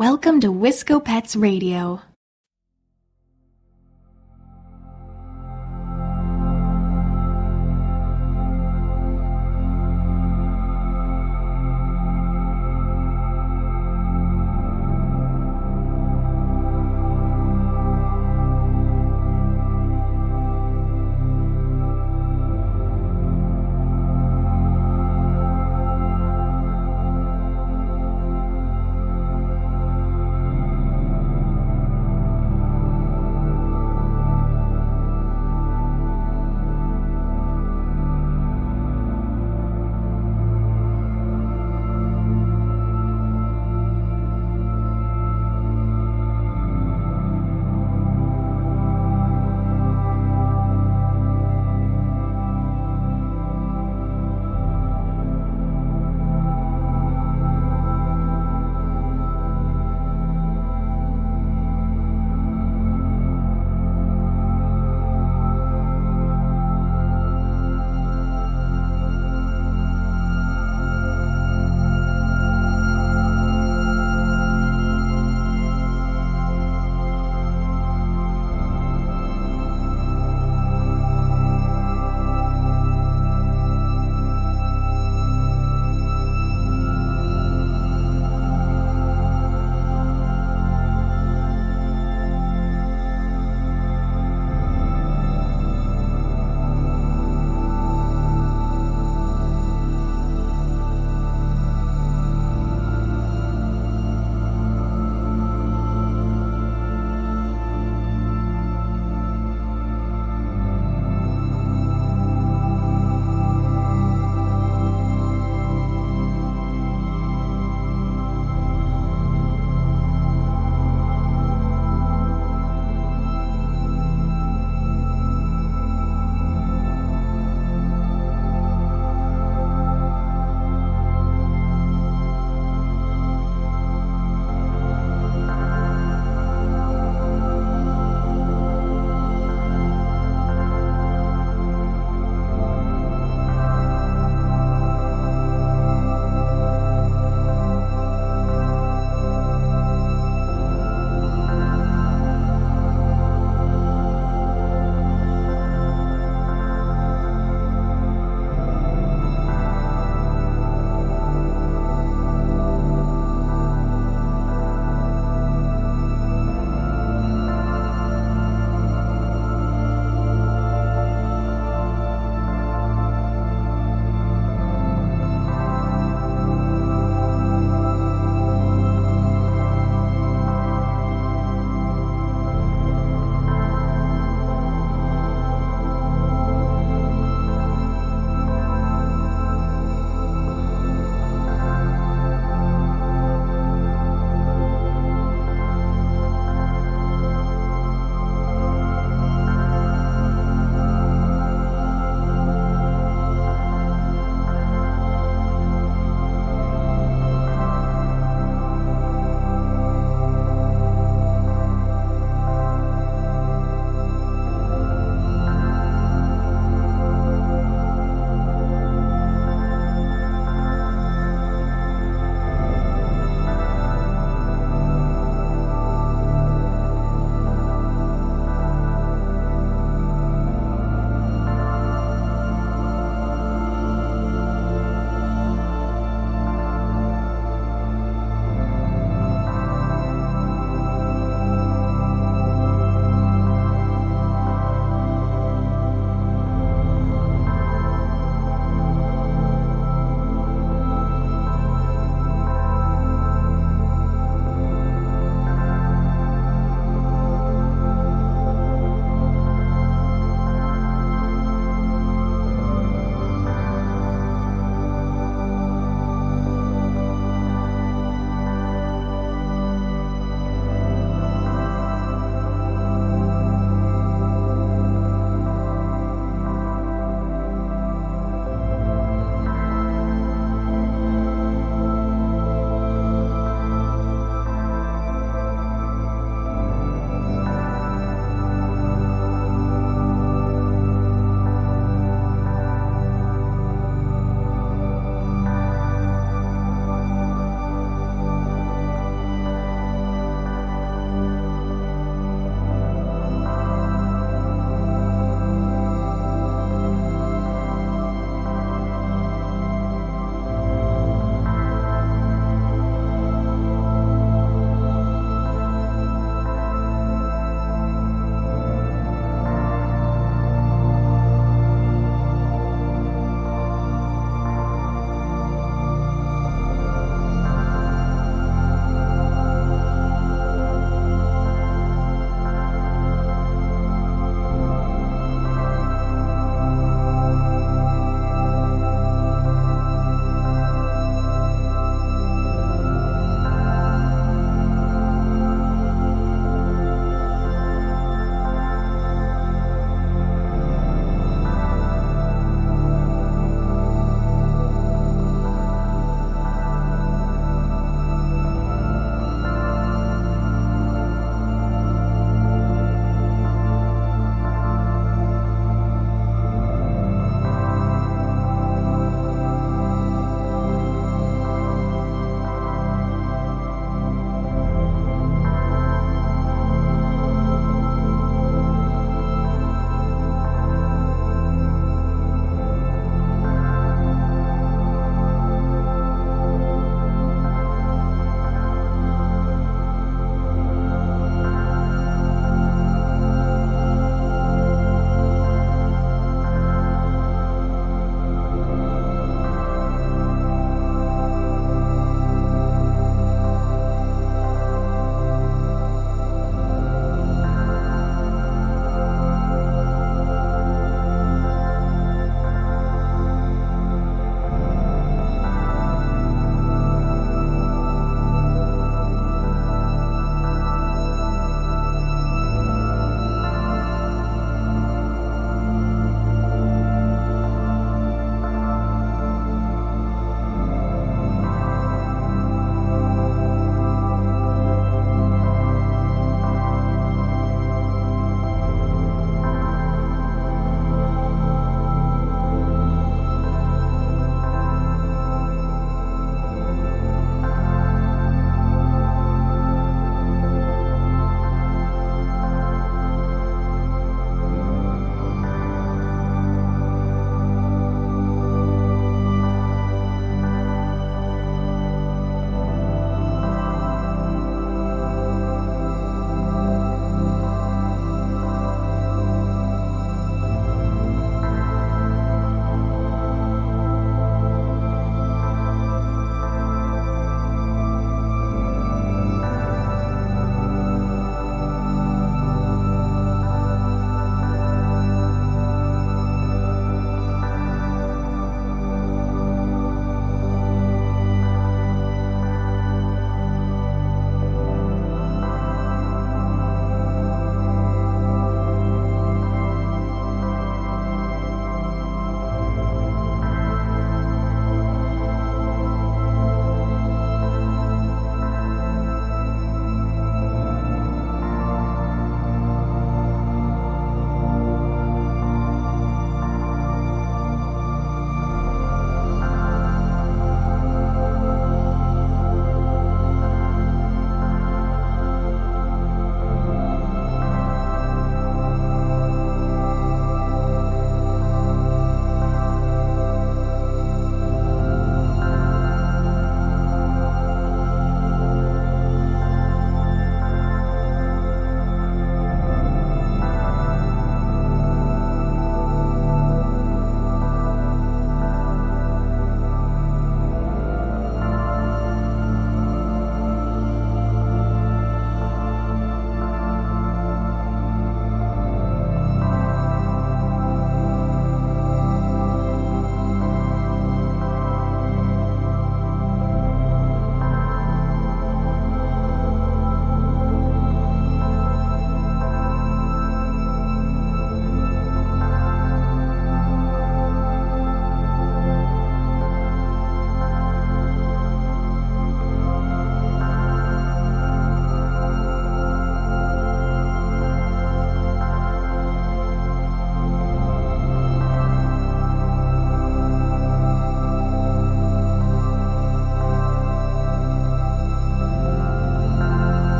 Welcome to Wisco Pets Radio.